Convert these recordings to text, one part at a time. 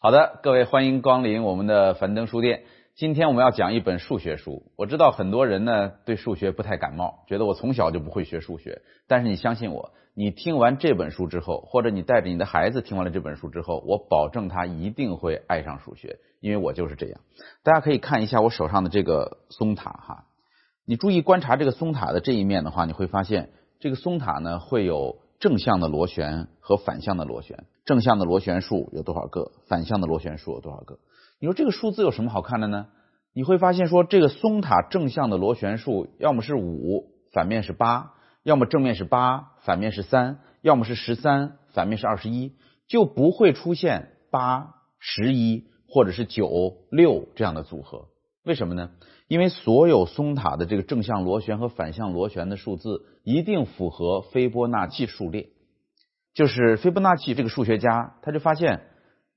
好的，各位欢迎光临我们的樊登书店。今天我们要讲一本数学书。我知道很多人呢对数学不太感冒，觉得我从小就不会学数学。但是你相信我，你听完这本书之后，或者你带着你的孩子听完了这本书之后，我保证他一定会爱上数学，因为我就是这样。大家可以看一下我手上的这个松塔哈，你注意观察这个松塔的这一面的话，你会发现这个松塔呢会有正向的螺旋和反向的螺旋。正向的螺旋数有多少个？反向的螺旋数有多少个？你说这个数字有什么好看的呢？你会发现说，这个松塔正向的螺旋数要么是五，反面是八；要么正面是八，反面是三；要么是十三，反面是二十一，就不会出现八、十一或者是九、六这样的组合。为什么呢？因为所有松塔的这个正向螺旋和反向螺旋的数字一定符合斐波那契数列。就是斐波那契这个数学家，他就发现，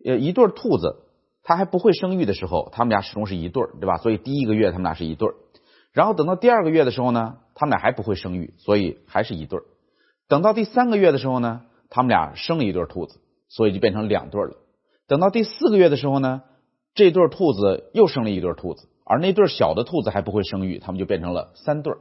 呃，一对兔子，它还不会生育的时候，他们俩始终是一对儿，对吧？所以第一个月他们俩是一对儿。然后等到第二个月的时候呢，他们俩还不会生育，所以还是一对儿。等到第三个月的时候呢，他们俩生了一对兔子，所以就变成两对了。等到第四个月的时候呢，这对兔子又生了一对兔子，而那对小的兔子还不会生育，他们就变成了三对儿。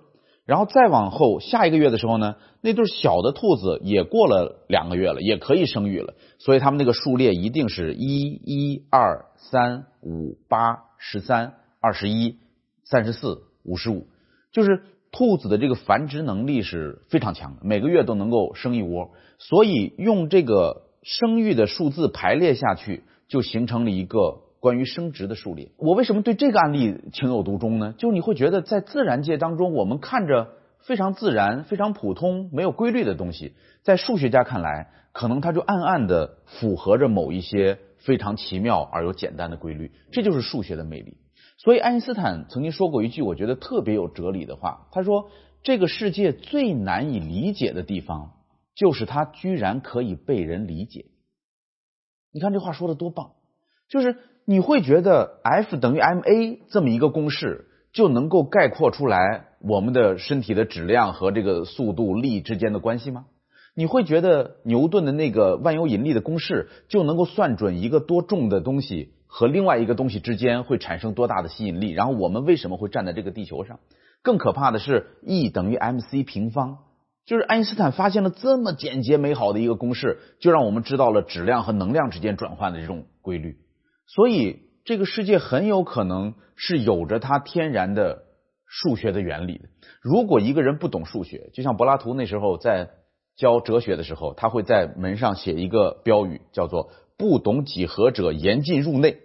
然后再往后下一个月的时候呢，那对小的兔子也过了两个月了，也可以生育了，所以他们那个数列一定是一、一、二、三、五、八、十三、二十一、三十四、五十五，就是兔子的这个繁殖能力是非常强的，每个月都能够生一窝，所以用这个生育的数字排列下去，就形成了一个。关于生殖的数列，我为什么对这个案例情有独钟呢？就是你会觉得在自然界当中，我们看着非常自然、非常普通、没有规律的东西，在数学家看来，可能它就暗暗的符合着某一些非常奇妙而又简单的规律。这就是数学的魅力。所以爱因斯坦曾经说过一句我觉得特别有哲理的话，他说：“这个世界最难以理解的地方，就是它居然可以被人理解。”你看这话说的多棒，就是。你会觉得 F 等于 ma 这么一个公式就能够概括出来我们的身体的质量和这个速度力之间的关系吗？你会觉得牛顿的那个万有引力的公式就能够算准一个多重的东西和另外一个东西之间会产生多大的吸引力？然后我们为什么会站在这个地球上？更可怕的是 E 等于 mc 平方，就是爱因斯坦发现了这么简洁美好的一个公式，就让我们知道了质量和能量之间转换的这种规律。所以，这个世界很有可能是有着它天然的数学的原理的。如果一个人不懂数学，就像柏拉图那时候在教哲学的时候，他会在门上写一个标语，叫做“不懂几何者严禁入内”，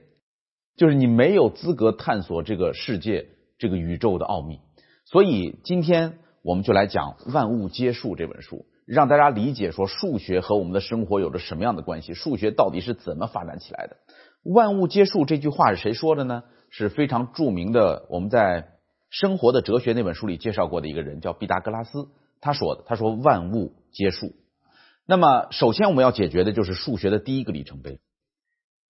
就是你没有资格探索这个世界、这个宇宙的奥秘。所以，今天我们就来讲《万物皆数》这本书，让大家理解说数学和我们的生活有着什么样的关系，数学到底是怎么发展起来的。万物皆数这句话是谁说的呢？是非常著名的，我们在《生活的哲学》那本书里介绍过的一个人，叫毕达哥拉斯。他说的，他说万物皆数。那么，首先我们要解决的就是数学的第一个里程碑。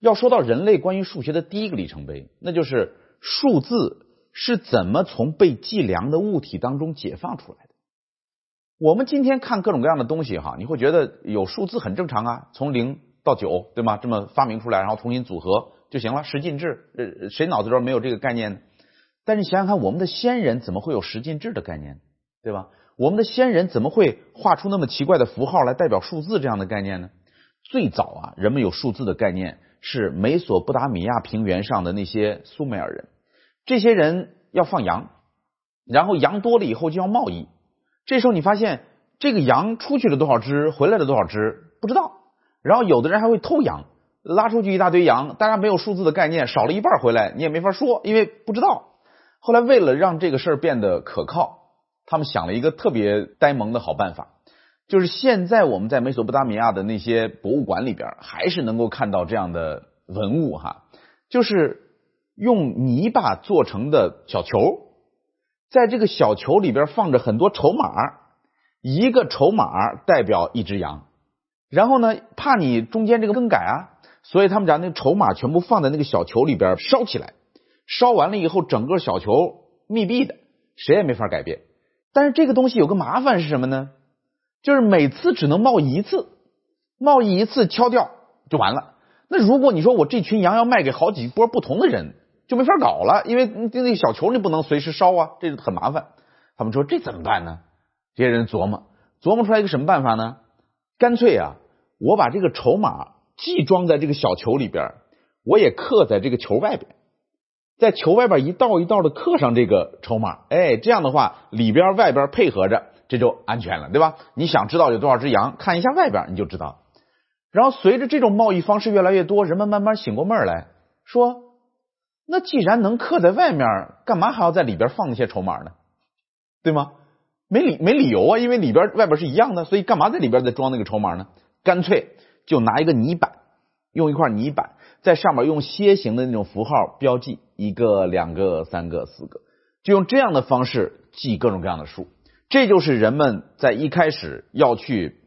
要说到人类关于数学的第一个里程碑，那就是数字是怎么从被计量的物体当中解放出来的。我们今天看各种各样的东西，哈，你会觉得有数字很正常啊，从零。到九对吗？这么发明出来，然后重新组合就行了。十进制，呃，谁脑子中没有这个概念呢？但是想想看，我们的先人怎么会有十进制的概念，对吧？我们的先人怎么会画出那么奇怪的符号来代表数字这样的概念呢？最早啊，人们有数字的概念是美索不达米亚平原上的那些苏美尔人，这些人要放羊，然后羊多了以后就要贸易。这时候你发现这个羊出去了多少只，回来了多少只，不知道。然后有的人还会偷羊，拉出去一大堆羊，大家没有数字的概念，少了一半回来，你也没法说，因为不知道。后来为了让这个事儿变得可靠，他们想了一个特别呆萌的好办法，就是现在我们在美索不达米亚的那些博物馆里边，还是能够看到这样的文物哈，就是用泥巴做成的小球，在这个小球里边放着很多筹码，一个筹码代表一只羊。然后呢，怕你中间这个更改啊，所以他们把那个筹码全部放在那个小球里边烧起来，烧完了以后，整个小球密闭的，谁也没法改变。但是这个东西有个麻烦是什么呢？就是每次只能冒一次，冒一次敲掉就完了。那如果你说我这群羊要卖给好几波不同的人，就没法搞了，因为那个小球你不能随时烧啊，这很麻烦。他们说这怎么办呢？这些人琢磨琢磨出来一个什么办法呢？干脆啊，我把这个筹码既装在这个小球里边，我也刻在这个球外边，在球外边一道一道的刻上这个筹码。哎，这样的话里边外边配合着，这就安全了，对吧？你想知道有多少只羊，看一下外边你就知道。然后随着这种贸易方式越来越多，人们慢慢醒过闷儿来说：“那既然能刻在外面，干嘛还要在里边放一些筹码呢？对吗？没理没理由啊，因为里边外边是一样的，所以干嘛在里边再装那个筹码呢？干脆就拿一个泥板，用一块泥板在上面用楔形的那种符号标记一个、两个、三个、四个，就用这样的方式记各种各样的数。这就是人们在一开始要去。”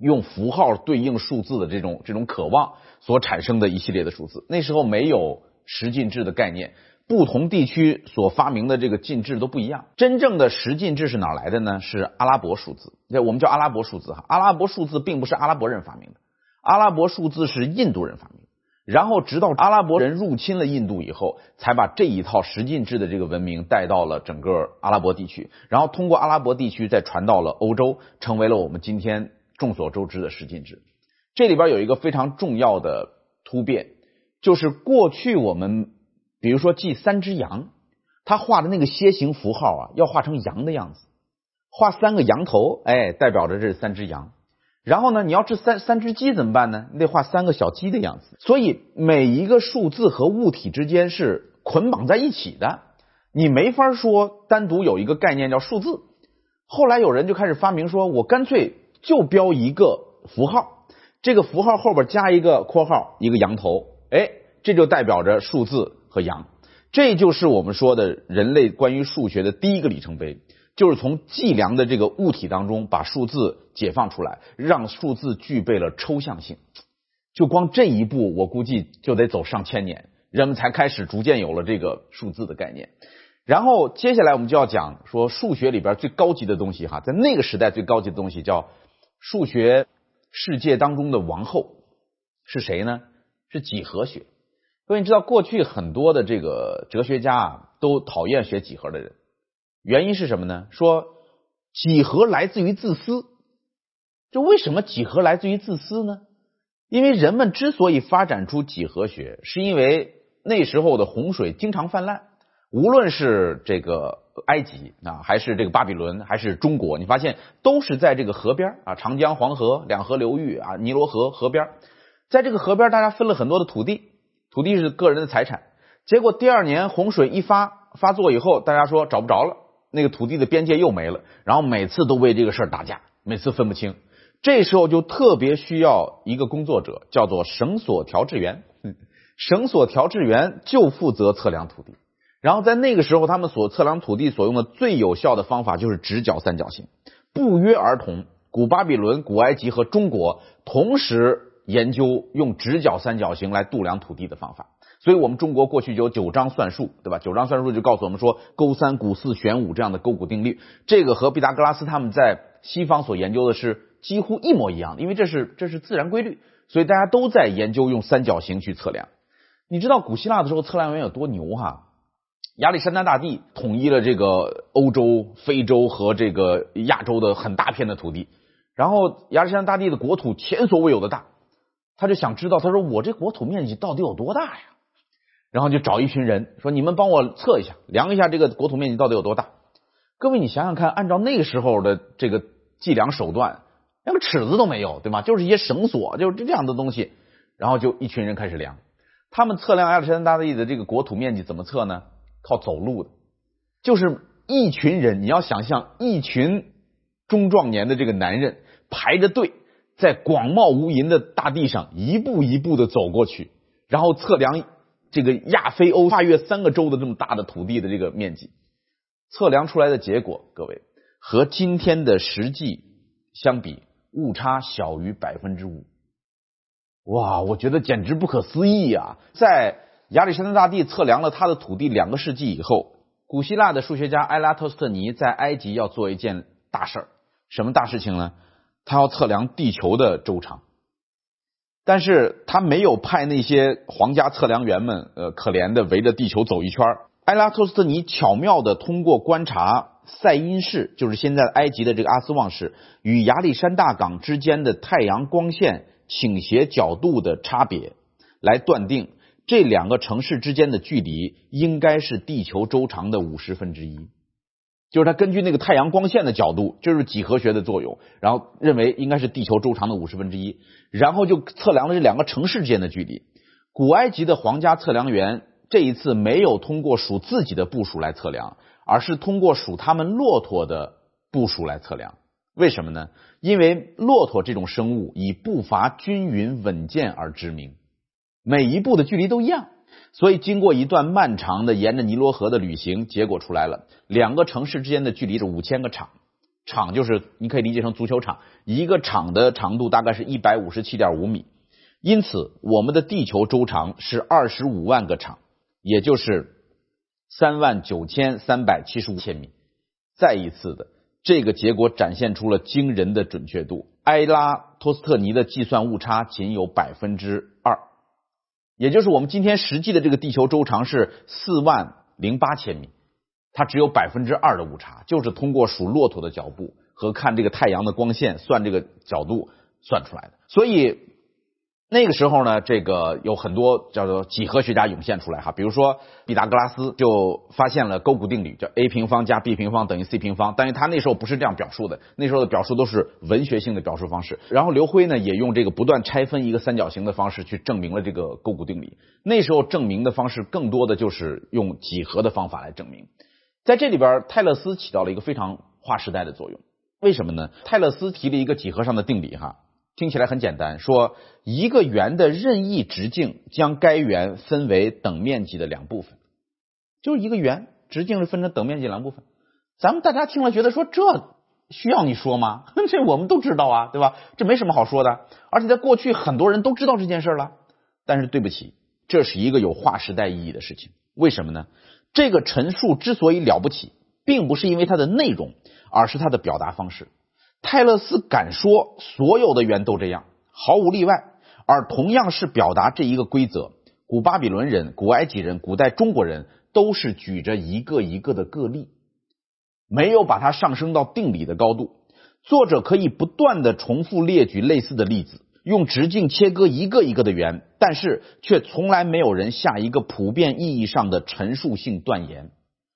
用符号对应数字的这种这种渴望所产生的一系列的数字，那时候没有十进制的概念，不同地区所发明的这个进制都不一样。真正的十进制是哪来的呢？是阿拉伯数字，那我们叫阿拉伯数字哈。阿拉伯数字并不是阿拉伯人发明的，阿拉伯数字是印度人发明，然后直到阿拉伯人入侵了印度以后，才把这一套十进制的这个文明带到了整个阿拉伯地区，然后通过阿拉伯地区再传到了欧洲，成为了我们今天。众所周知的十进制，这里边有一个非常重要的突变，就是过去我们比如说记三只羊，他画的那个楔形符号啊，要画成羊的样子，画三个羊头，哎，代表着这三只羊。然后呢，你要这三三只鸡怎么办呢？你得画三个小鸡的样子。所以每一个数字和物体之间是捆绑在一起的，你没法说单独有一个概念叫数字。后来有人就开始发明说，我干脆。就标一个符号，这个符号后边加一个括号，一个羊头，哎，这就代表着数字和羊。这就是我们说的人类关于数学的第一个里程碑，就是从计量的这个物体当中把数字解放出来，让数字具备了抽象性。就光这一步，我估计就得走上千年，人们才开始逐渐有了这个数字的概念。然后接下来我们就要讲说数学里边最高级的东西哈，在那个时代最高级的东西叫。数学世界当中的王后是谁呢？是几何学。各位，你知道过去很多的这个哲学家啊，都讨厌学几何的人，原因是什么呢？说几何来自于自私。这为什么几何来自于自私呢？因为人们之所以发展出几何学，是因为那时候的洪水经常泛滥。无论是这个埃及啊，还是这个巴比伦，还是中国，你发现都是在这个河边啊，长江、黄河两河流域啊，尼罗河河边，在这个河边，大家分了很多的土地，土地是个人的财产。结果第二年洪水一发发作以后，大家说找不着了，那个土地的边界又没了，然后每次都为这个事儿打架，每次分不清。这时候就特别需要一个工作者，叫做绳索调制员。绳索调制员就负责测量土地。然后在那个时候，他们所测量土地所用的最有效的方法就是直角三角形，不约而同，古巴比伦、古埃及和中国同时研究用直角三角形来度量土地的方法。所以我们中国过去有九章算术，对吧？九章算术就告诉我们说，勾三、股四、旋五这样的勾股定律，这个和毕达哥拉斯他们在西方所研究的是几乎一模一样的，因为这是这是自然规律，所以大家都在研究用三角形去测量。你知道古希腊的时候测量员有多牛哈？亚历山大大帝统一了这个欧洲、非洲和这个亚洲的很大片的土地，然后亚历山大大帝的国土前所未有的大，他就想知道，他说我这国土面积到底有多大呀？然后就找一群人说，你们帮我测一下，量一下这个国土面积到底有多大？各位，你想想看，按照那个时候的这个计量手段，连个尺子都没有，对吗？就是一些绳索，就是这样的东西，然后就一群人开始量，他们测量亚历山大大的这个国土面积怎么测呢？靠走路的，就是一群人。你要想象一群中壮年的这个男人排着队，在广袤无垠的大地上一步一步的走过去，然后测量这个亚非欧跨越三个州的这么大的土地的这个面积，测量出来的结果，各位和今天的实际相比，误差小于百分之五。哇，我觉得简直不可思议啊！在亚历山大大帝测量了他的土地两个世纪以后，古希腊的数学家埃拉托斯特尼在埃及要做一件大事儿，什么大事情呢？他要测量地球的周长。但是他没有派那些皇家测量员们，呃，可怜的围着地球走一圈埃拉托斯特尼巧妙的通过观察塞因市，就是现在埃及的这个阿斯旺市与亚历山大港之间的太阳光线倾斜角度的差别，来断定这两个城市之间的距离应该是地球周长的五十分之一。就是他根据那个太阳光线的角度，就是几何学的作用，然后认为应该是地球周长的五十分之一，然后就测量了这两个城市之间的距离。古埃及的皇家测量员这一次没有通过数自己的步数来测量，而是通过数他们骆驼的步数来测量。为什么呢？因为骆驼这种生物以步伐均匀稳健而知名，每一步的距离都一样。所以，经过一段漫长的沿着尼罗河的旅行，结果出来了，两个城市之间的距离是五千个场，场就是你可以理解成足球场，一个场的长度大概是一百五十七点五米，因此我们的地球周长是二十五万个场，也就是三万九千三百七十五千米。再一次的，这个结果展现出了惊人的准确度，埃拉托斯特尼的计算误差仅有百分之。也就是我们今天实际的这个地球周长是四万零八千米，它只有百分之二的误差，就是通过数骆驼的脚步和看这个太阳的光线算这个角度算出来的，所以。那个时候呢，这个有很多叫做几何学家涌现出来哈，比如说毕达哥拉斯就发现了勾股定理，叫 a 平方加 b 平方等于 c 平方，但是他那时候不是这样表述的，那时候的表述都是文学性的表述方式。然后刘辉呢也用这个不断拆分一个三角形的方式去证明了这个勾股定理。那时候证明的方式更多的就是用几何的方法来证明。在这里边，泰勒斯起到了一个非常划时代的作用。为什么呢？泰勒斯提了一个几何上的定理哈。听起来很简单，说一个圆的任意直径将该圆分为等面积的两部分，就是一个圆直径是分成等面积两部分。咱们大家听了觉得说这需要你说吗？这我们都知道啊，对吧？这没什么好说的。而且在过去很多人都知道这件事了。但是对不起，这是一个有划时代意义的事情。为什么呢？这个陈述之所以了不起，并不是因为它的内容，而是它的表达方式。泰勒斯敢说所有的圆都这样，毫无例外，而同样是表达这一个规则。古巴比伦人、古埃及人、古代中国人都是举着一个一个的个例，没有把它上升到定理的高度。作者可以不断的重复列举类似的例子，用直径切割一个一个的圆，但是却从来没有人下一个普遍意义上的陈述性断言，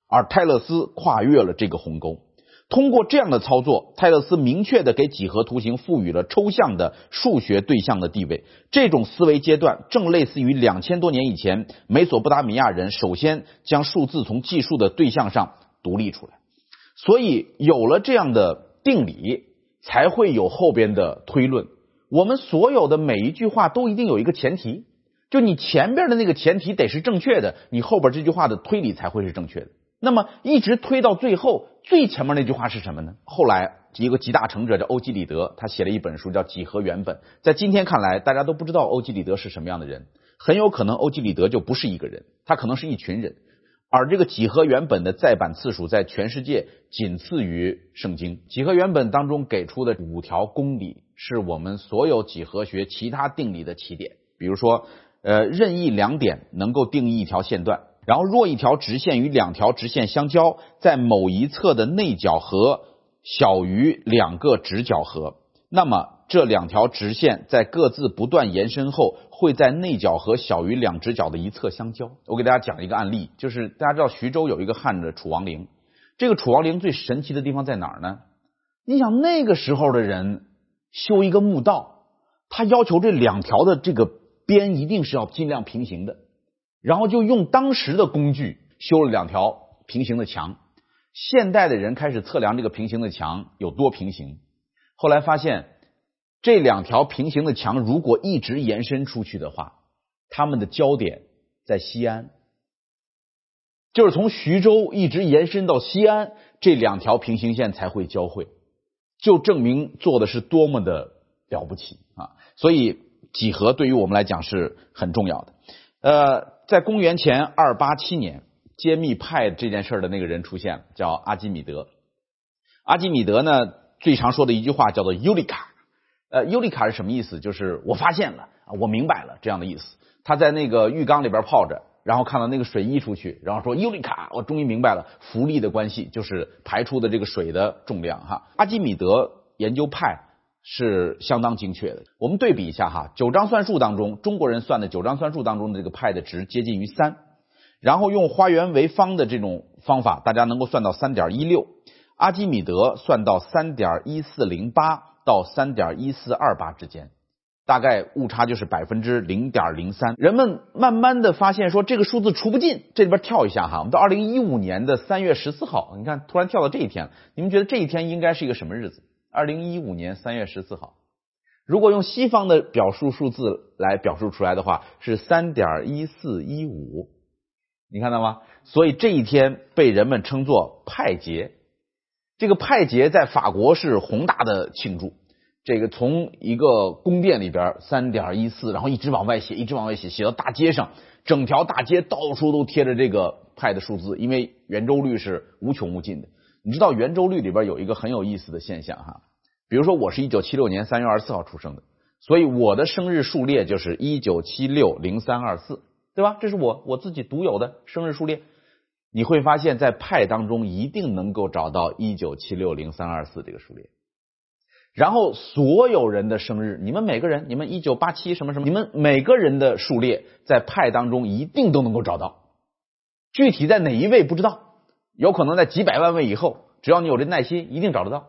而泰勒斯跨越了这个鸿沟。通过这样的操作，泰勒斯明确的给几何图形赋予了抽象的数学对象的地位。这种思维阶段正类似于两千多年以前，美索不达米亚人首先将数字从计数的对象上独立出来。所以有了这样的定理，才会有后边的推论。我们所有的每一句话都一定有一个前提，就你前边的那个前提得是正确的，你后边这句话的推理才会是正确的。那么一直推到最后，最前面那句话是什么呢？后来一个集大成者叫欧几里得，他写了一本书叫《几何原本》。在今天看来，大家都不知道欧几里得是什么样的人，很有可能欧几里得就不是一个人，他可能是一群人。而这个《几何原本》的再版次数在全世界仅次于《圣经》。《几何原本》当中给出的五条公理，是我们所有几何学其他定理的起点。比如说，呃，任意两点能够定义一条线段。然后，若一条直线与两条直线相交，在某一侧的内角和小于两个直角和，那么这两条直线在各自不断延伸后，会在内角和小于两直角的一侧相交。我给大家讲一个案例，就是大家知道徐州有一个汉的楚王陵，这个楚王陵最神奇的地方在哪儿呢？你想那个时候的人修一个墓道，他要求这两条的这个边一定是要尽量平行的。然后就用当时的工具修了两条平行的墙。现代的人开始测量这个平行的墙有多平行，后来发现这两条平行的墙如果一直延伸出去的话，它们的交点在西安，就是从徐州一直延伸到西安，这两条平行线才会交汇，就证明做的是多么的了不起啊！所以几何对于我们来讲是很重要的，呃。在公元前二八七年，揭秘派这件事的那个人出现了，叫阿基米德。阿基米德呢，最常说的一句话叫做尤里卡。呃，尤里卡是什么意思？就是我发现了，我明白了这样的意思。他在那个浴缸里边泡着，然后看到那个水溢出去，然后说尤里卡，我终于明白了浮力的关系，就是排出的这个水的重量哈。阿基米德研究派是相当精确的。我们对比一下哈，九章算术当中，中国人算的九章算术当中的这个派的值接近于三，然后用花园为方的这种方法，大家能够算到三点一六。阿基米德算到三点一四零八到三点一四二八之间，大概误差就是百分之零点零三。人们慢慢的发现说这个数字除不尽，这里边跳一下哈，我们到二零一五年的三月十四号，你看突然跳到这一天，你们觉得这一天应该是一个什么日子？二零一五年三月十四号，如果用西方的表述数字来表述出来的话，是三点一四一五，你看到吗？所以这一天被人们称作派节。这个派节在法国是宏大的庆祝，这个从一个宫殿里边三点一四，然后一直往外写，一直往外写，写到大街上，整条大街到处都贴着这个派的数字，因为圆周率是无穷无尽的。你知道圆周率里边有一个很有意思的现象哈，比如说我是一九七六年三月二十四号出生的，所以我的生日数列就是一九七六零三二四，对吧？这是我我自己独有的生日数列。你会发现在派当中一定能够找到一九七六零三二四这个数列，然后所有人的生日，你们每个人，你们一九八七什么什么，你们每个人的数列在派当中一定都能够找到，具体在哪一位不知道，有可能在几百万位以后，只要你有这耐心，一定找得到。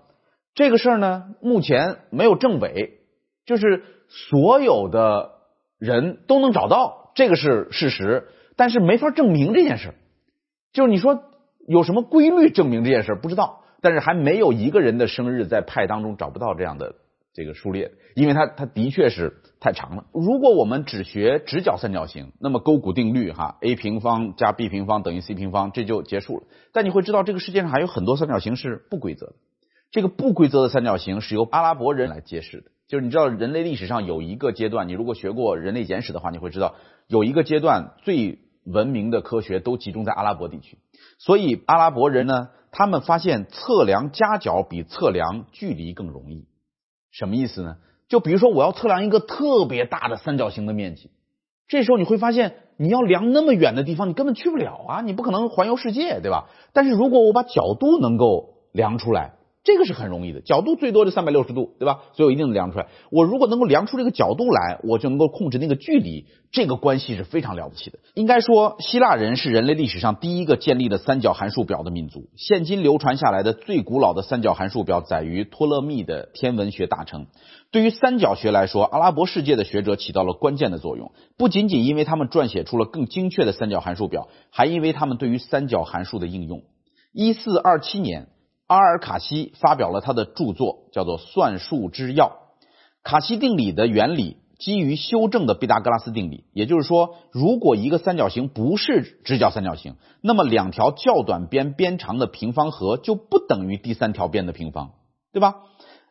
这个事儿呢，目前没有证伪，就是所有的人都能找到，这个是事实，但是没法证明这件事。就是你说有什么规律证明这件事不知道，但是还没有一个人的生日在派当中找不到这样的这个数列，因为它它的确是太长了。如果我们只学直角三角形，那么勾股定律哈，a 平方加 b 平方等于 c 平方，这就结束了。但你会知道这个世界上还有很多三角形是不规则的，这个不规则的三角形是由阿拉伯人来揭示的。就是你知道人类历史上有一个阶段，你如果学过人类简史的话，你会知道有一个阶段最。文明的科学都集中在阿拉伯地区，所以阿拉伯人呢，他们发现测量夹角比测量距离更容易。什么意思呢？就比如说我要测量一个特别大的三角形的面积，这时候你会发现你要量那么远的地方，你根本去不了啊，你不可能环游世界，对吧？但是如果我把角度能够量出来。这个是很容易的，角度最多就三百六十度，对吧？所以我一定能量出来。我如果能够量出这个角度来，我就能够控制那个距离。这个关系是非常了不起的。应该说，希腊人是人类历史上第一个建立的三角函数表的民族。现今流传下来的最古老的三角函数表载于托勒密的天文学大成。对于三角学来说，阿拉伯世界的学者起到了关键的作用，不仅仅因为他们撰写出了更精确的三角函数表，还因为他们对于三角函数的应用。一四二七年。阿尔卡西发表了他的著作，叫做《算术之要》。卡西定理的原理基于修正的毕达哥拉斯定理，也就是说，如果一个三角形不是直角三角形，那么两条较短边边长的平方和就不等于第三条边的平方，对吧？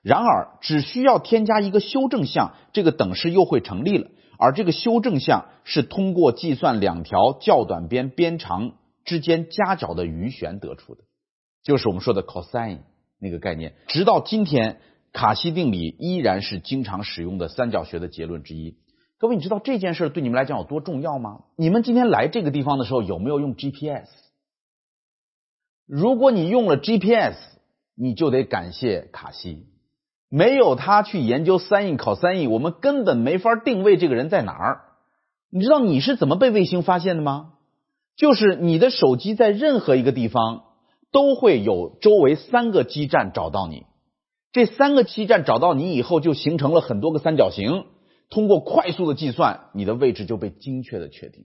然而，只需要添加一个修正项，这个等式又会成立了。而这个修正项是通过计算两条较短边边长之间夹角的余弦得出的。就是我们说的 cosine 那个概念，直到今天，卡西定理依然是经常使用的三角学的结论之一。各位，你知道这件事对你们来讲有多重要吗？你们今天来这个地方的时候有没有用 GPS？如果你用了 GPS，你就得感谢卡西，没有他去研究 sin cosine，我们根本没法定位这个人在哪儿。你知道你是怎么被卫星发现的吗？就是你的手机在任何一个地方。都会有周围三个基站找到你，这三个基站找到你以后，就形成了很多个三角形。通过快速的计算，你的位置就被精确的确定。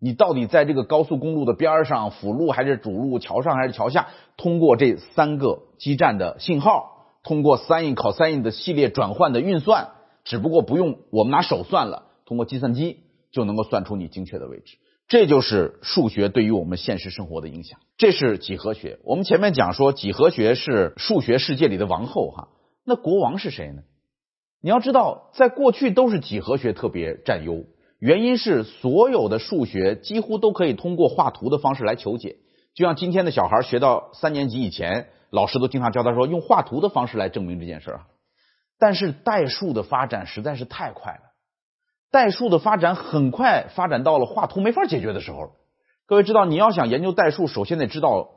你到底在这个高速公路的边上、辅路还是主路、桥上还是桥下？通过这三个基站的信号，通过 sin、cos 的系列转换的运算，只不过不用我们拿手算了，通过计算机就能够算出你精确的位置。这就是数学对于我们现实生活的影响。这是几何学。我们前面讲说，几何学是数学世界里的王后哈。那国王是谁呢？你要知道，在过去都是几何学特别占优，原因是所有的数学几乎都可以通过画图的方式来求解。就像今天的小孩学到三年级以前，老师都经常教他说，用画图的方式来证明这件事儿。但是代数的发展实在是太快了，代数的发展很快发展到了画图没法解决的时候。各位知道，你要想研究代数，首先得知道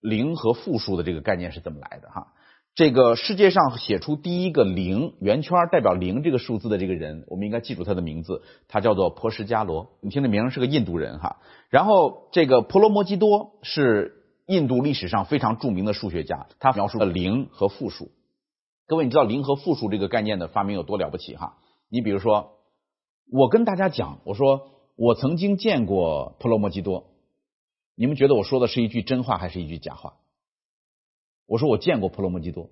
零和负数的这个概念是怎么来的哈。这个世界上写出第一个零圆圈代表零这个数字的这个人，我们应该记住他的名字，他叫做婆什迦罗。你听这名是个印度人哈。然后这个婆罗摩基多是印度历史上非常著名的数学家，他描述了零和负数。各位，你知道零和负数这个概念的发明有多了不起哈？你比如说，我跟大家讲，我说我曾经见过婆罗摩基多，你们觉得我说的是一句真话还是一句假话？我说我见过婆罗摩基多，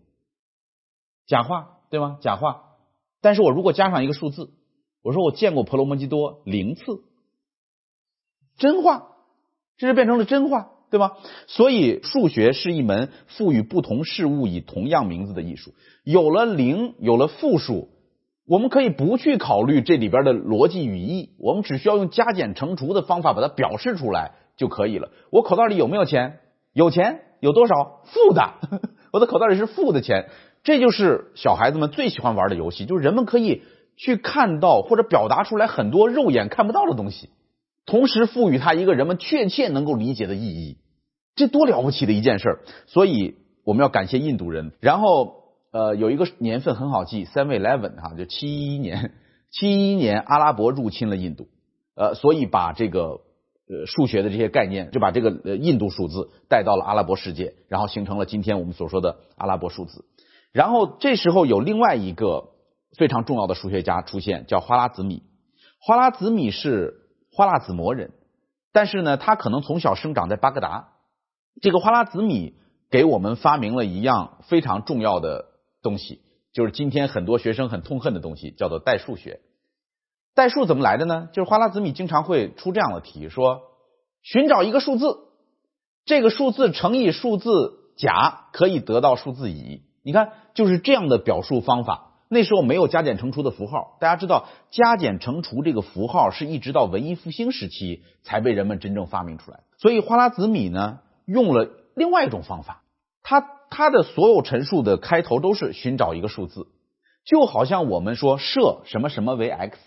假话对吗？假话。但是我如果加上一个数字，我说我见过婆罗摩基多零次，真话，这就变成了真话，对吗？所以数学是一门赋予不同事物以同样名字的艺术。有了零，有了负数，我们可以不去考虑这里边的逻辑语义，我们只需要用加减乘除的方法把它表示出来就可以了。我口袋里有没有钱？有钱。有多少负的？我的口袋里是负的钱，这就是小孩子们最喜欢玩的游戏，就是人们可以去看到或者表达出来很多肉眼看不到的东西，同时赋予它一个人们确切能够理解的意义，这多了不起的一件事儿所以我们要感谢印度人。然后呃，有一个年份很好记，Seven Eleven 哈，就七一年，七一年阿拉伯入侵了印度，呃，所以把这个。呃，数学的这些概念就把这个呃印度数字带到了阿拉伯世界，然后形成了今天我们所说的阿拉伯数字。然后这时候有另外一个非常重要的数学家出现，叫花剌子米。花剌子米是花剌子模人，但是呢，他可能从小生长在巴格达。这个花剌子米给我们发明了一样非常重要的东西，就是今天很多学生很痛恨的东西，叫做代数学。代数怎么来的呢？就是花剌子米经常会出这样的题，说寻找一个数字，这个数字乘以数字甲可以得到数字乙。你看，就是这样的表述方法。那时候没有加减乘除的符号，大家知道加减乘除这个符号是一直到文艺复兴时期才被人们真正发明出来。所以花剌子米呢用了另外一种方法，他他的所有陈述的开头都是寻找一个数字，就好像我们说设什么什么为 x。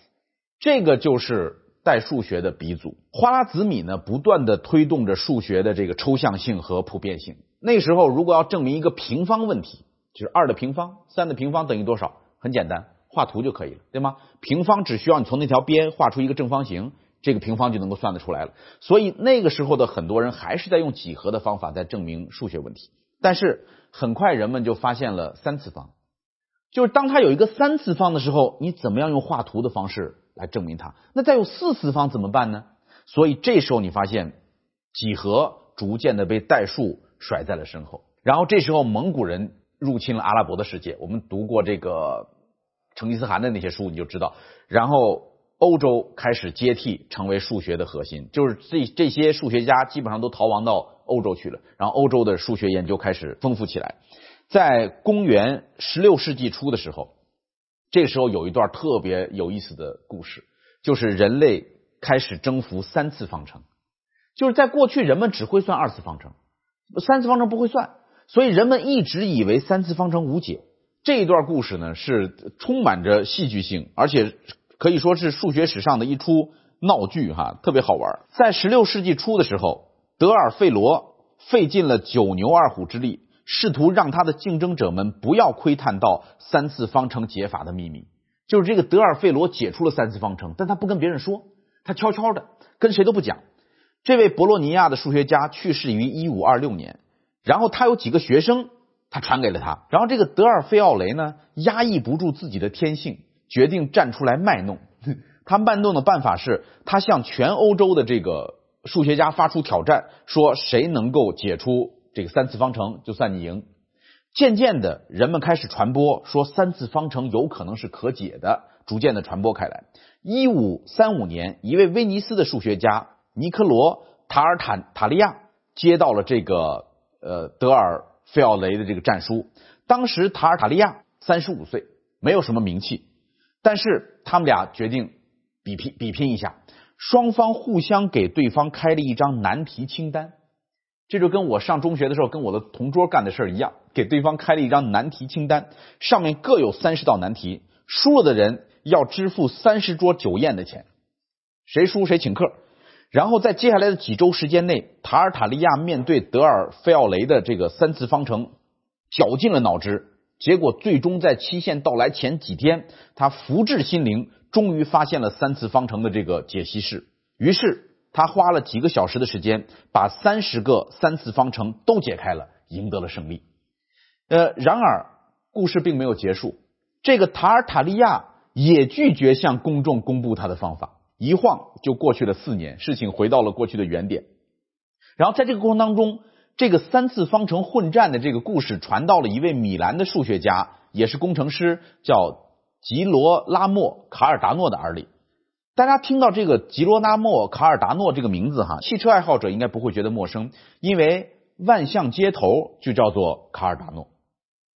这个就是代数学的鼻祖。花剌子米呢，不断的推动着数学的这个抽象性和普遍性。那时候，如果要证明一个平方问题，就是二的平方、三的平方等于多少，很简单，画图就可以了，对吗？平方只需要你从那条边画出一个正方形，这个平方就能够算得出来了。所以那个时候的很多人还是在用几何的方法在证明数学问题。但是很快人们就发现了三次方，就是当它有一个三次方的时候，你怎么样用画图的方式？来证明它。那再有四次方怎么办呢？所以这时候你发现几何逐渐的被代数甩在了身后。然后这时候蒙古人入侵了阿拉伯的世界。我们读过这个成吉思汗的那些书，你就知道。然后欧洲开始接替成为数学的核心，就是这这些数学家基本上都逃亡到欧洲去了。然后欧洲的数学研究开始丰富起来。在公元十六世纪初的时候。这时候有一段特别有意思的故事，就是人类开始征服三次方程。就是在过去，人们只会算二次方程，三次方程不会算，所以人们一直以为三次方程无解。这一段故事呢，是充满着戏剧性，而且可以说是数学史上的一出闹剧，哈，特别好玩。在十六世纪初的时候，德尔费罗费尽了九牛二虎之力。试图让他的竞争者们不要窥探到三次方程解法的秘密，就是这个德尔费罗解出了三次方程，但他不跟别人说，他悄悄的跟谁都不讲。这位博洛尼亚的数学家去世于一五二六年，然后他有几个学生，他传给了他。然后这个德尔费奥雷呢，压抑不住自己的天性，决定站出来卖弄。他卖弄的办法是，他向全欧洲的这个数学家发出挑战，说谁能够解出。这个三次方程就算你赢。渐渐的，人们开始传播说三次方程有可能是可解的，逐渐的传播开来。一五三五年，一位威尼斯的数学家尼科罗塔尔塔塔利亚接到了这个呃德尔费奥雷的这个战书。当时塔尔塔利亚三十五岁，没有什么名气，但是他们俩决定比拼比拼一下。双方互相给对方开了一张难题清单。这就跟我上中学的时候跟我的同桌干的事儿一样，给对方开了一张难题清单，上面各有三十道难题，输了的人要支付三十桌酒宴的钱，谁输谁请客。然后在接下来的几周时间内，塔尔塔利亚面对德尔菲奥雷的这个三次方程，绞尽了脑汁，结果最终在期限到来前几天，他福至心灵，终于发现了三次方程的这个解析式。于是他花了几个小时的时间，把三十个三次方程都解开了，赢得了胜利。呃，然而故事并没有结束，这个塔尔塔利亚也拒绝向公众公布他的方法。一晃就过去了四年，事情回到了过去的原点。然后在这个过程当中，这个三次方程混战的这个故事传到了一位米兰的数学家，也是工程师，叫吉罗拉莫·卡尔达诺的耳里。大家听到这个吉罗拉莫·卡尔达诺这个名字，哈，汽车爱好者应该不会觉得陌生，因为万象接头就叫做卡尔达诺，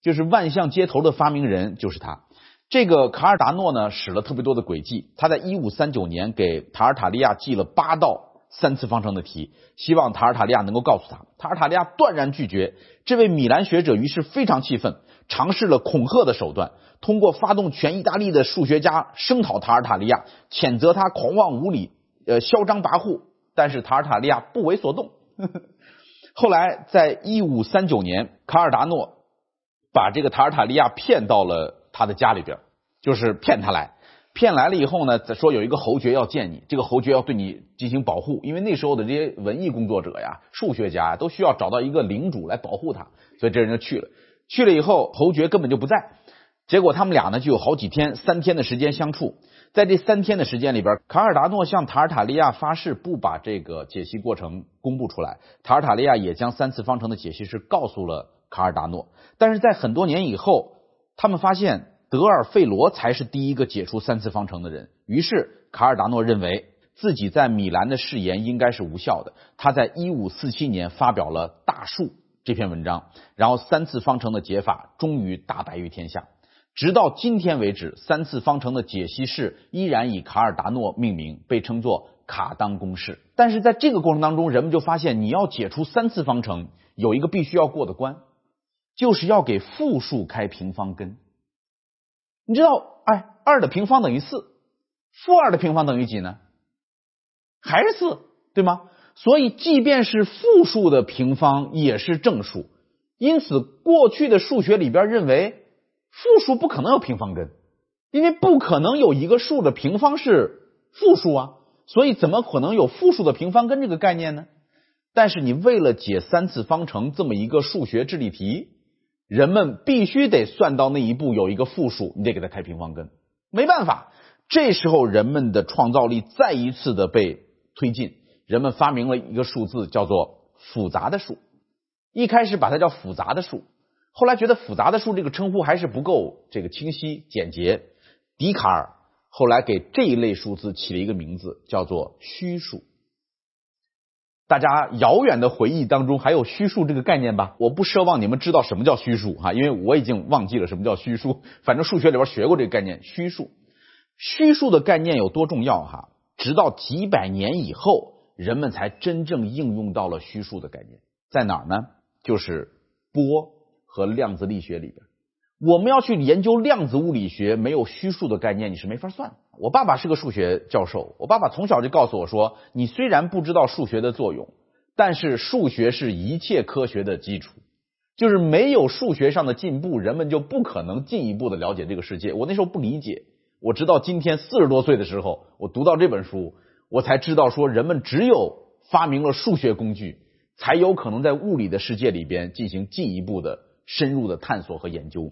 就是万象接头的发明人就是他。这个卡尔达诺呢，使了特别多的诡计。他在一五三九年给塔尔塔利亚寄了八道三次方程的题，希望塔尔塔利亚能够告诉他。塔尔塔利亚断然拒绝。这位米兰学者于是非常气愤，尝试了恐吓的手段，通过发动全意大利的数学家声讨塔尔塔利亚，谴责他狂妄无礼，呃，嚣张跋扈。但是塔尔塔利亚不为所动。后来，在一五三九年，卡尔达诺把这个塔尔塔利亚骗到了。他的家里边，就是骗他来，骗来了以后呢，说有一个侯爵要见你，这个侯爵要对你进行保护，因为那时候的这些文艺工作者呀、数学家都需要找到一个领主来保护他，所以这人就去了。去了以后，侯爵根本就不在，结果他们俩呢就有好几天、三天的时间相处。在这三天的时间里边，卡尔达诺向塔尔塔利亚发誓不把这个解析过程公布出来，塔尔塔利亚也将三次方程的解析式告诉了卡尔达诺。但是在很多年以后。他们发现德尔费罗才是第一个解出三次方程的人，于是卡尔达诺认为自己在米兰的誓言应该是无效的。他在一五四七年发表了《大数》这篇文章，然后三次方程的解法终于大白于天下。直到今天为止，三次方程的解析式依然以卡尔达诺命名，被称作卡当公式。但是在这个过程当中，人们就发现，你要解出三次方程，有一个必须要过的关。就是要给负数开平方根，你知道，哎，二的平方等于四，负二的平方等于几呢？还是四，对吗？所以，即便是负数的平方也是正数。因此，过去的数学里边认为负数不可能有平方根，因为不可能有一个数的平方是负数啊。所以，怎么可能有负数的平方根这个概念呢？但是，你为了解三次方程这么一个数学智力题。人们必须得算到那一步，有一个负数，你得给它开平方根。没办法，这时候人们的创造力再一次的被推进。人们发明了一个数字，叫做复杂的数。一开始把它叫复杂的数，后来觉得复杂的数这个称呼还是不够这个清晰简洁。笛卡尔后来给这一类数字起了一个名字，叫做虚数。大家遥远的回忆当中还有虚数这个概念吧？我不奢望你们知道什么叫虚数哈，因为我已经忘记了什么叫虚数。反正数学里边学过这个概念，虚数。虚数的概念有多重要哈？直到几百年以后，人们才真正应用到了虚数的概念，在哪儿呢？就是波和量子力学里边。我们要去研究量子物理学，没有虚数的概念，你是没法算。我爸爸是个数学教授，我爸爸从小就告诉我说：“你虽然不知道数学的作用，但是数学是一切科学的基础。就是没有数学上的进步，人们就不可能进一步的了解这个世界。”我那时候不理解，我直到今天四十多岁的时候，我读到这本书，我才知道说，人们只有发明了数学工具，才有可能在物理的世界里边进行进一步的深入的探索和研究。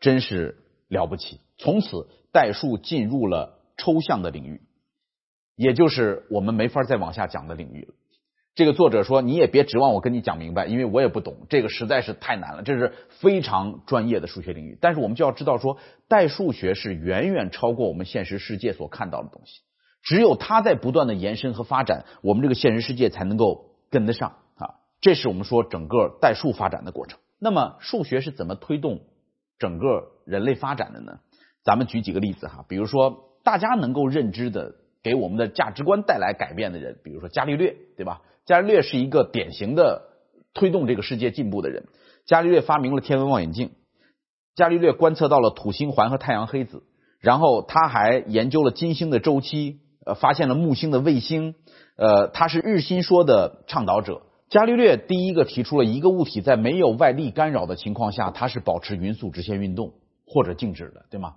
真是了不起！从此，代数进入了抽象的领域，也就是我们没法再往下讲的领域了。这个作者说：“你也别指望我跟你讲明白，因为我也不懂，这个实在是太难了，这是非常专业的数学领域。但是我们就要知道，说代数学是远远超过我们现实世界所看到的东西。只有它在不断的延伸和发展，我们这个现实世界才能够跟得上啊！这是我们说整个代数发展的过程。那么，数学是怎么推动？”整个人类发展的呢？咱们举几个例子哈，比如说大家能够认知的，给我们的价值观带来改变的人，比如说伽利略，对吧？伽利略是一个典型的推动这个世界进步的人。伽利略发明了天文望远镜，伽利略观测到了土星环和太阳黑子，然后他还研究了金星的周期，呃，发现了木星的卫星，呃，他是日心说的倡导者。伽利略第一个提出了一个物体在没有外力干扰的情况下，它是保持匀速直线运动或者静止的，对吗？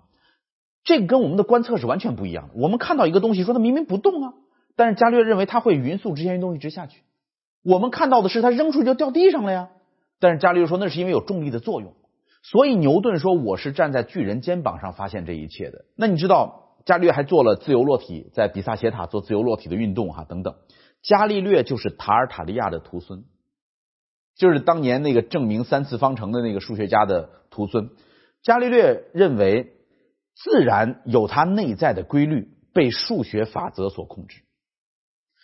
这个跟我们的观测是完全不一样的。我们看到一个东西，说它明明不动啊，但是伽利略认为它会匀速直线运动一直下去。我们看到的是它扔出去就掉地上了呀，但是伽利略说那是因为有重力的作用。所以牛顿说我是站在巨人肩膀上发现这一切的。那你知道伽利略还做了自由落体，在比萨斜塔做自由落体的运动哈等等。伽利略就是塔尔塔利亚的徒孙，就是当年那个证明三次方程的那个数学家的徒孙。伽利略认为自然有它内在的规律，被数学法则所控制，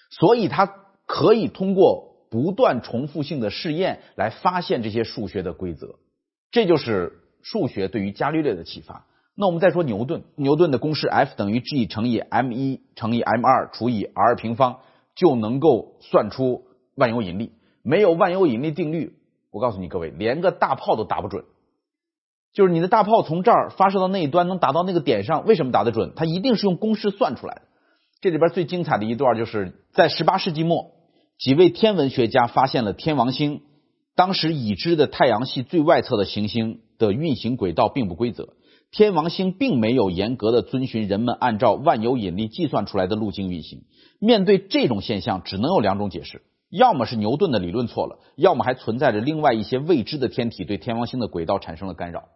所以他可以通过不断重复性的试验来发现这些数学的规则。这就是数学对于伽利略的启发。那我们再说牛顿，牛顿的公式 F 等于 G 乘以 m 一乘以 m 二除以 r 平方。就能够算出万有引力。没有万有引力定律，我告诉你各位，连个大炮都打不准。就是你的大炮从这儿发射到那一端，能打到那个点上，为什么打得准？它一定是用公式算出来的。这里边最精彩的一段，就是在十八世纪末，几位天文学家发现了天王星。当时已知的太阳系最外侧的行星的运行轨道并不规则，天王星并没有严格的遵循人们按照万有引力计算出来的路径运行。面对这种现象，只能有两种解释：要么是牛顿的理论错了，要么还存在着另外一些未知的天体对天王星的轨道产生了干扰。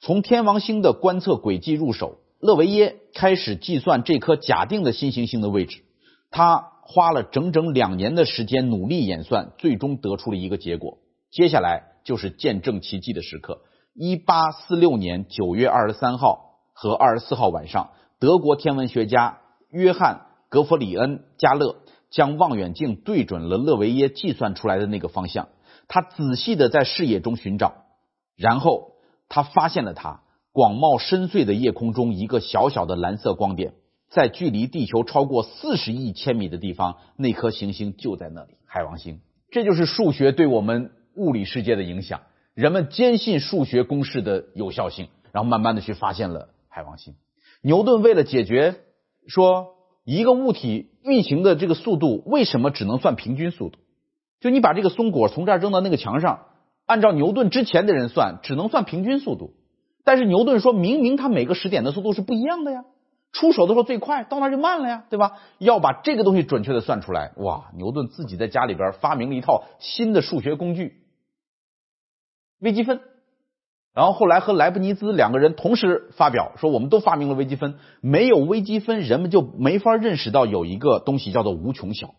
从天王星的观测轨迹入手，勒维耶开始计算这颗假定的新行星的位置。他花了整整两年的时间努力演算，最终得出了一个结果。接下来就是见证奇迹的时刻。一八四六年九月二十三号和二十四号晚上，德国天文学家约翰。格弗里恩·加勒将望远镜对准了勒维耶计算出来的那个方向，他仔细的在视野中寻找，然后他发现了它。广袤深邃的夜空中，一个小小的蓝色光点，在距离地球超过四十亿千米的地方，那颗行星就在那里——海王星。这就是数学对我们物理世界的影响。人们坚信数学公式的有效性，然后慢慢的去发现了海王星。牛顿为了解决说。一个物体运行的这个速度为什么只能算平均速度？就你把这个松果从这儿扔到那个墙上，按照牛顿之前的人算，只能算平均速度。但是牛顿说明明他每个时点的速度是不一样的呀，出手的时候最快，到那就慢了呀，对吧？要把这个东西准确的算出来，哇！牛顿自己在家里边发明了一套新的数学工具——微积分。然后后来和莱布尼兹两个人同时发表说，我们都发明了微积分，没有微积分，人们就没法认识到有一个东西叫做无穷小。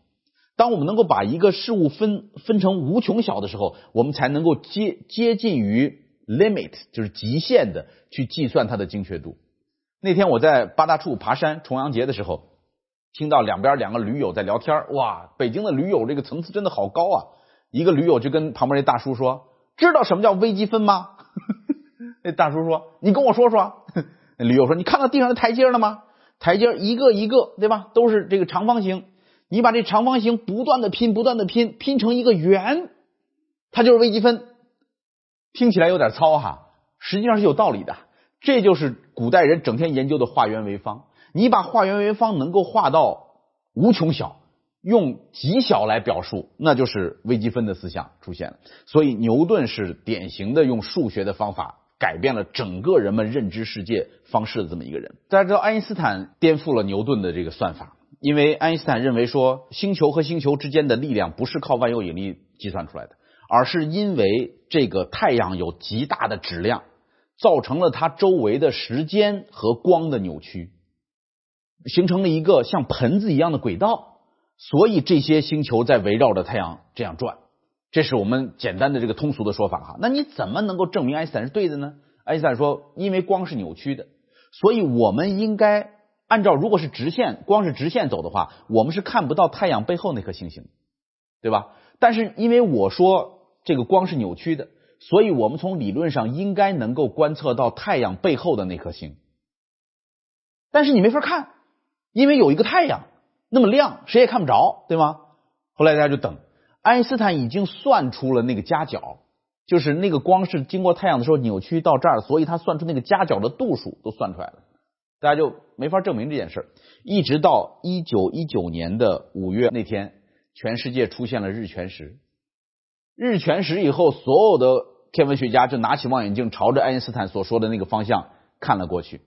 当我们能够把一个事物分分成无穷小的时候，我们才能够接接近于 limit，就是极限的去计算它的精确度。那天我在八大处爬山重阳节的时候，听到两边两个驴友在聊天哇，北京的驴友这个层次真的好高啊！一个驴友就跟旁边那大叔说：“知道什么叫微积分吗？” 那大叔说：“你跟我说说。”那驴友说：“你看到地上的台阶了吗？台阶一个一个，对吧？都是这个长方形。你把这长方形不断的拼，不断的拼，拼成一个圆，它就是微积分。听起来有点糙哈，实际上是有道理的。这就是古代人整天研究的化圆为方。你把化圆为方能够化到无穷小，用极小来表述，那就是微积分的思想出现了。所以牛顿是典型的用数学的方法。”改变了整个人们认知世界方式的这么一个人。大家知道，爱因斯坦颠覆了牛顿的这个算法，因为爱因斯坦认为说，星球和星球之间的力量不是靠万有引力计算出来的，而是因为这个太阳有极大的质量，造成了它周围的时间和光的扭曲，形成了一个像盆子一样的轨道，所以这些星球在围绕着太阳这样转。这是我们简单的这个通俗的说法哈，那你怎么能够证明爱因斯坦是对的呢？爱因斯坦说，因为光是扭曲的，所以我们应该按照如果是直线，光是直线走的话，我们是看不到太阳背后那颗星星，对吧？但是因为我说这个光是扭曲的，所以我们从理论上应该能够观测到太阳背后的那颗星，但是你没法看，因为有一个太阳那么亮，谁也看不着，对吗？后来大家就等。爱因斯坦已经算出了那个夹角，就是那个光是经过太阳的时候扭曲到这儿，所以他算出那个夹角的度数都算出来了，大家就没法证明这件事儿。一直到一九一九年的五月那天，全世界出现了日全食。日全食以后，所有的天文学家就拿起望远镜，朝着爱因斯坦所说的那个方向看了过去。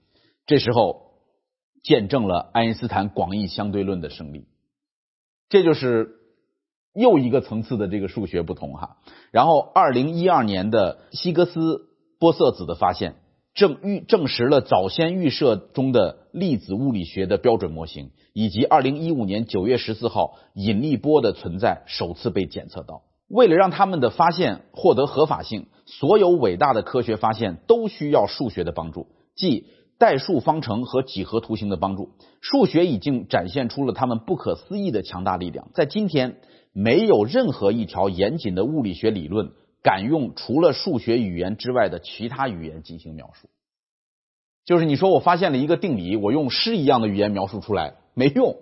这时候，见证了爱因斯坦广义相对论的胜利。这就是又一个层次的这个数学不同哈。然后，二零一二年的希格斯玻色子的发现，证预证实了早先预设中的粒子物理学的标准模型，以及二零一五年九月十四号引力波的存在首次被检测到。为了让他们的发现获得合法性，所有伟大的科学发现都需要数学的帮助，即。代数方程和几何图形的帮助，数学已经展现出了他们不可思议的强大力量。在今天，没有任何一条严谨的物理学理论敢用除了数学语言之外的其他语言进行描述。就是你说我发现了一个定理，我用诗一样的语言描述出来没用，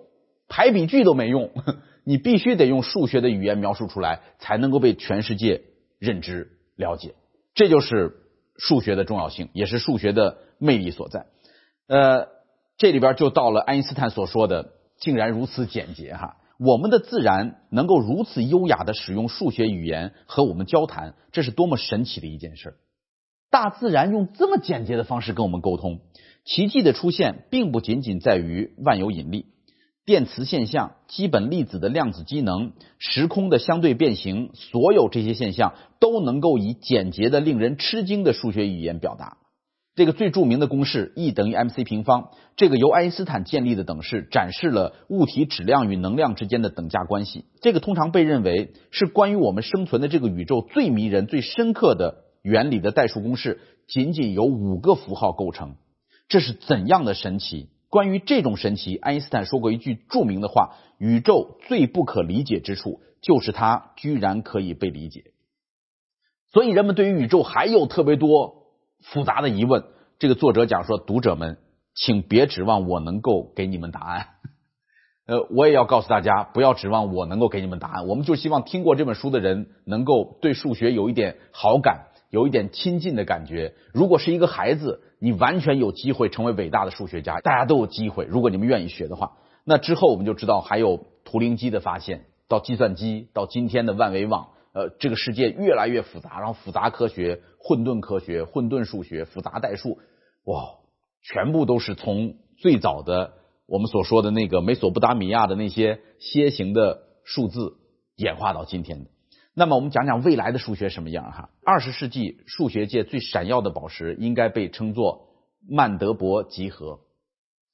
排比句都没用，你必须得用数学的语言描述出来，才能够被全世界认知了解。这就是数学的重要性，也是数学的魅力所在。呃，这里边就到了爱因斯坦所说的，竟然如此简洁哈！我们的自然能够如此优雅的使用数学语言和我们交谈，这是多么神奇的一件事！大自然用这么简洁的方式跟我们沟通，奇迹的出现并不仅仅在于万有引力、电磁现象、基本粒子的量子机能、时空的相对变形，所有这些现象都能够以简洁的、令人吃惊的数学语言表达。这个最著名的公式 E 等于 mc 平方，这个由爱因斯坦建立的等式，展示了物体质量与能量之间的等价关系。这个通常被认为是关于我们生存的这个宇宙最迷人、最深刻的原理的代数公式，仅仅由五个符号构成。这是怎样的神奇？关于这种神奇，爱因斯坦说过一句著名的话：“宇宙最不可理解之处，就是它居然可以被理解。”所以，人们对于宇宙还有特别多。复杂的疑问，这个作者讲说，读者们，请别指望我能够给你们答案。呃，我也要告诉大家，不要指望我能够给你们答案。我们就希望听过这本书的人能够对数学有一点好感，有一点亲近的感觉。如果是一个孩子，你完全有机会成为伟大的数学家，大家都有机会。如果你们愿意学的话，那之后我们就知道还有图灵机的发现，到计算机，到今天的万维网。呃，这个世界越来越复杂，然后复杂科学、混沌科学、混沌数学、复杂代数，哇，全部都是从最早的我们所说的那个美索不达米亚的那些楔形的数字演化到今天的。那么，我们讲讲未来的数学什么样哈？二十世纪数学界最闪耀的宝石应该被称作曼德伯集合。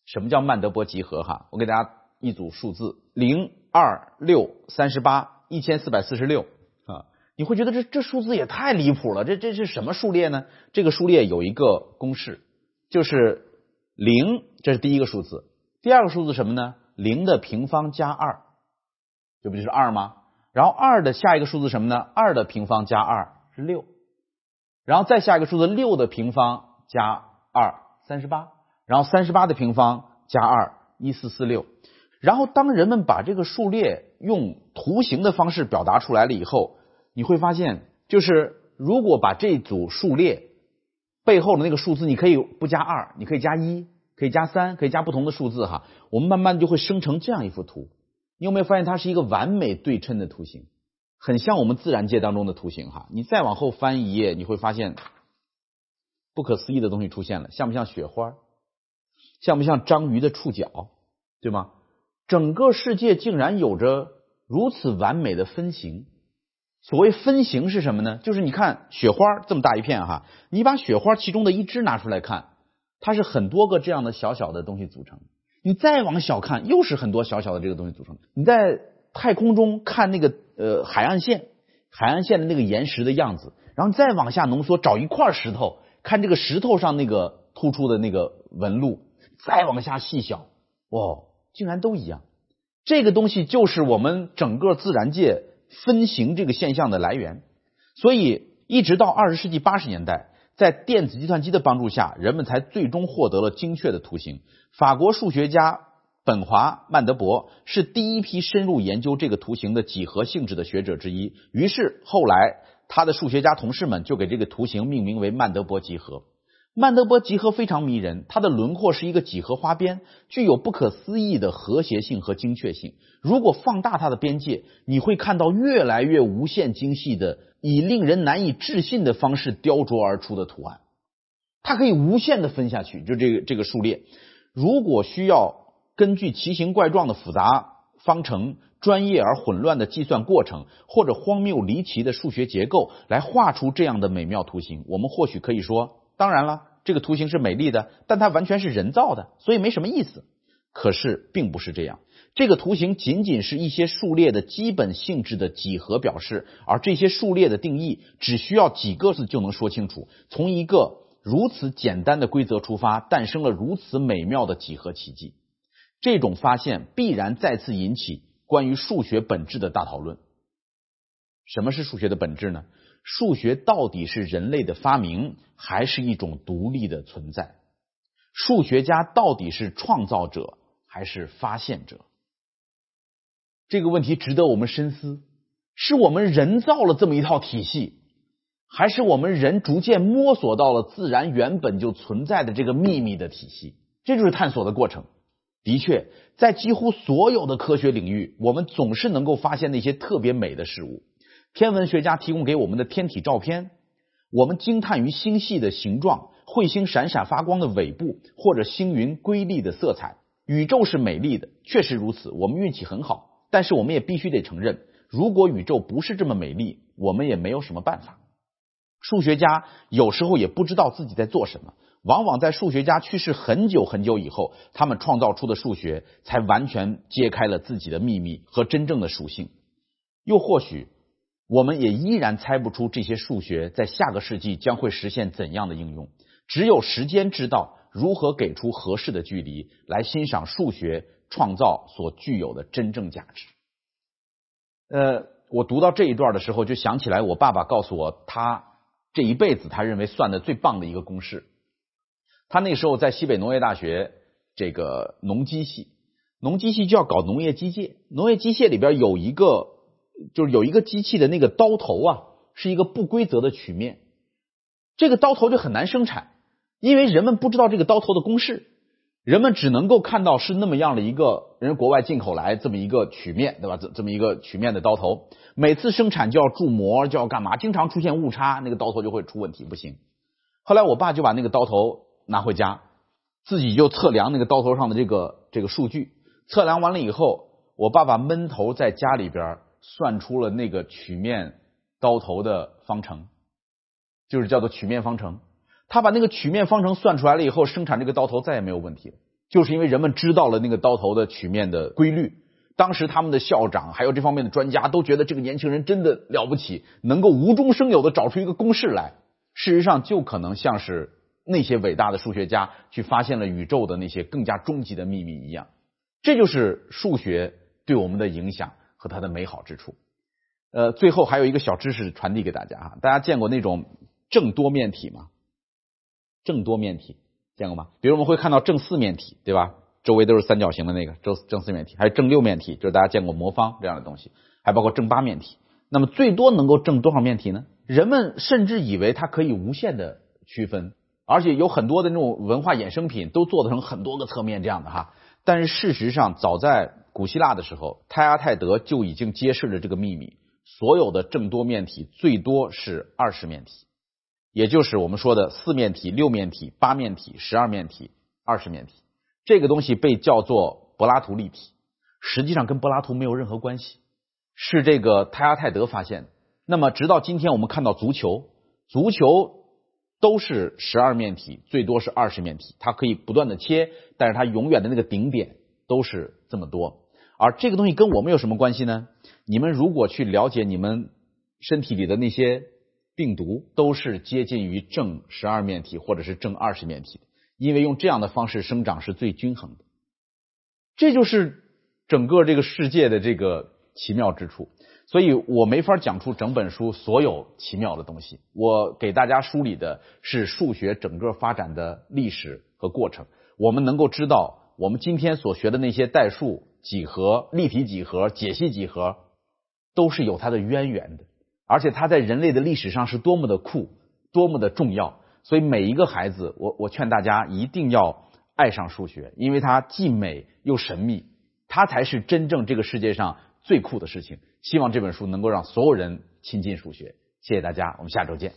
什么叫曼德伯集合哈？我给大家一组数字：零、二、六、三十八、一千四百四十六啊。你会觉得这这数字也太离谱了，这这是什么数列呢？这个数列有一个公式，就是零，这是第一个数字。第二个数字什么呢？零的平方加二，这不就是二吗？然后二的下一个数字什么呢？二的平方加二是六，然后再下一个数字六的平方加二三十八，然后三十八的平方加二一四四六。然后当人们把这个数列用图形的方式表达出来了以后。你会发现，就是如果把这组数列背后的那个数字，你可以不加二，你可以加一，可以加三，可以加不同的数字哈。我们慢慢就会生成这样一幅图。你有没有发现它是一个完美对称的图形，很像我们自然界当中的图形哈？你再往后翻一页，你会发现不可思议的东西出现了，像不像雪花？像不像章鱼的触角？对吗？整个世界竟然有着如此完美的分形。所谓分形是什么呢？就是你看雪花这么大一片哈，你把雪花其中的一只拿出来看，它是很多个这样的小小的东西组成。你再往小看，又是很多小小的这个东西组成。你在太空中看那个呃海岸线，海岸线的那个岩石的样子，然后再往下浓缩，找一块石头，看这个石头上那个突出的那个纹路，再往下细小，哇，竟然都一样。这个东西就是我们整个自然界。分形这个现象的来源，所以一直到二十世纪八十年代，在电子计算机的帮助下，人们才最终获得了精确的图形。法国数学家本华、曼德伯是第一批深入研究这个图形的几何性质的学者之一。于是后来他的数学家同事们就给这个图形命名为曼德伯集合。曼德伯集合非常迷人，它的轮廓是一个几何花边，具有不可思议的和谐性和精确性。如果放大它的边界，你会看到越来越无限精细的，以令人难以置信的方式雕琢而出的图案。它可以无限的分下去，就这个这个数列。如果需要根据奇形怪状的复杂方程、专业而混乱的计算过程，或者荒谬离奇的数学结构来画出这样的美妙图形，我们或许可以说。当然了，这个图形是美丽的，但它完全是人造的，所以没什么意思。可是并不是这样，这个图形仅仅是一些数列的基本性质的几何表示，而这些数列的定义只需要几个字就能说清楚。从一个如此简单的规则出发，诞生了如此美妙的几何奇迹。这种发现必然再次引起关于数学本质的大讨论。什么是数学的本质呢？数学到底是人类的发明，还是一种独立的存在？数学家到底是创造者，还是发现者？这个问题值得我们深思：是我们人造了这么一套体系，还是我们人逐渐摸索到了自然原本就存在的这个秘密的体系？这就是探索的过程。的确，在几乎所有的科学领域，我们总是能够发现那些特别美的事物。天文学家提供给我们的天体照片，我们惊叹于星系的形状、彗星闪闪发光的尾部，或者星云瑰丽的色彩。宇宙是美丽的，确实如此。我们运气很好，但是我们也必须得承认，如果宇宙不是这么美丽，我们也没有什么办法。数学家有时候也不知道自己在做什么，往往在数学家去世很久很久以后，他们创造出的数学才完全揭开了自己的秘密和真正的属性。又或许。我们也依然猜不出这些数学在下个世纪将会实现怎样的应用。只有时间知道如何给出合适的距离来欣赏数学创造所具有的真正价值。呃，我读到这一段的时候，就想起来我爸爸告诉我，他这一辈子他认为算的最棒的一个公式。他那时候在西北农业大学这个农机系，农机系就要搞农业机械，农业机械里边有一个。就是有一个机器的那个刀头啊，是一个不规则的曲面，这个刀头就很难生产，因为人们不知道这个刀头的公式，人们只能够看到是那么样的一个人国外进口来这么一个曲面，对吧？这这么一个曲面的刀头，每次生产就要铸模，就要干嘛？经常出现误差，那个刀头就会出问题，不行。后来我爸就把那个刀头拿回家，自己就测量那个刀头上的这个这个数据，测量完了以后，我爸爸闷头在家里边。算出了那个曲面刀头的方程，就是叫做曲面方程。他把那个曲面方程算出来了以后，生产这个刀头再也没有问题了。就是因为人们知道了那个刀头的曲面的规律。当时他们的校长还有这方面的专家都觉得这个年轻人真的了不起，能够无中生有的找出一个公式来。事实上，就可能像是那些伟大的数学家去发现了宇宙的那些更加终极的秘密一样。这就是数学对我们的影响。和它的美好之处，呃，最后还有一个小知识传递给大家哈，大家见过那种正多面体吗？正多面体见过吗？比如我们会看到正四面体，对吧？周围都是三角形的那个正正四面体，还有正六面体，就是大家见过魔方这样的东西，还包括正八面体。那么最多能够正多少面体呢？人们甚至以为它可以无限的区分，而且有很多的那种文化衍生品都做得成很多个侧面这样的哈。但是事实上，早在古希腊的时候，泰阿泰德就已经揭示了这个秘密：所有的正多面体最多是二十面体，也就是我们说的四面体、六面体、八面体、十二面体、二十面体。这个东西被叫做柏拉图立体，实际上跟柏拉图没有任何关系，是这个泰阿泰德发现的。那么，直到今天我们看到足球，足球。都是十二面体，最多是二十面体，它可以不断的切，但是它永远的那个顶点都是这么多。而这个东西跟我们有什么关系呢？你们如果去了解你们身体里的那些病毒，都是接近于正十二面体或者是正二十面体，因为用这样的方式生长是最均衡的。这就是整个这个世界的这个奇妙之处。所以我没法讲出整本书所有奇妙的东西。我给大家梳理的是数学整个发展的历史和过程。我们能够知道我们今天所学的那些代数、几何、立体几何、解析几何，都是有它的渊源的，而且它在人类的历史上是多么的酷，多么的重要。所以每一个孩子，我我劝大家一定要爱上数学，因为它既美又神秘，它才是真正这个世界上最酷的事情。希望这本书能够让所有人亲近数学。谢谢大家，我们下周见。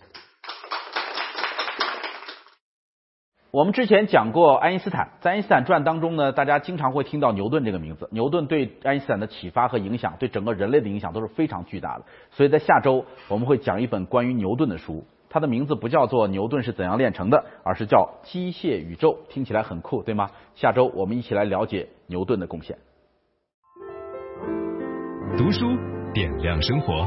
我们之前讲过爱因斯坦，在爱因斯坦传当中呢，大家经常会听到牛顿这个名字。牛顿对爱因斯坦的启发和影响，对整个人类的影响都是非常巨大的。所以在下周我们会讲一本关于牛顿的书，它的名字不叫做《牛顿是怎样炼成的》，而是叫《机械宇宙》，听起来很酷，对吗？下周我们一起来了解牛顿的贡献。读书点亮生活。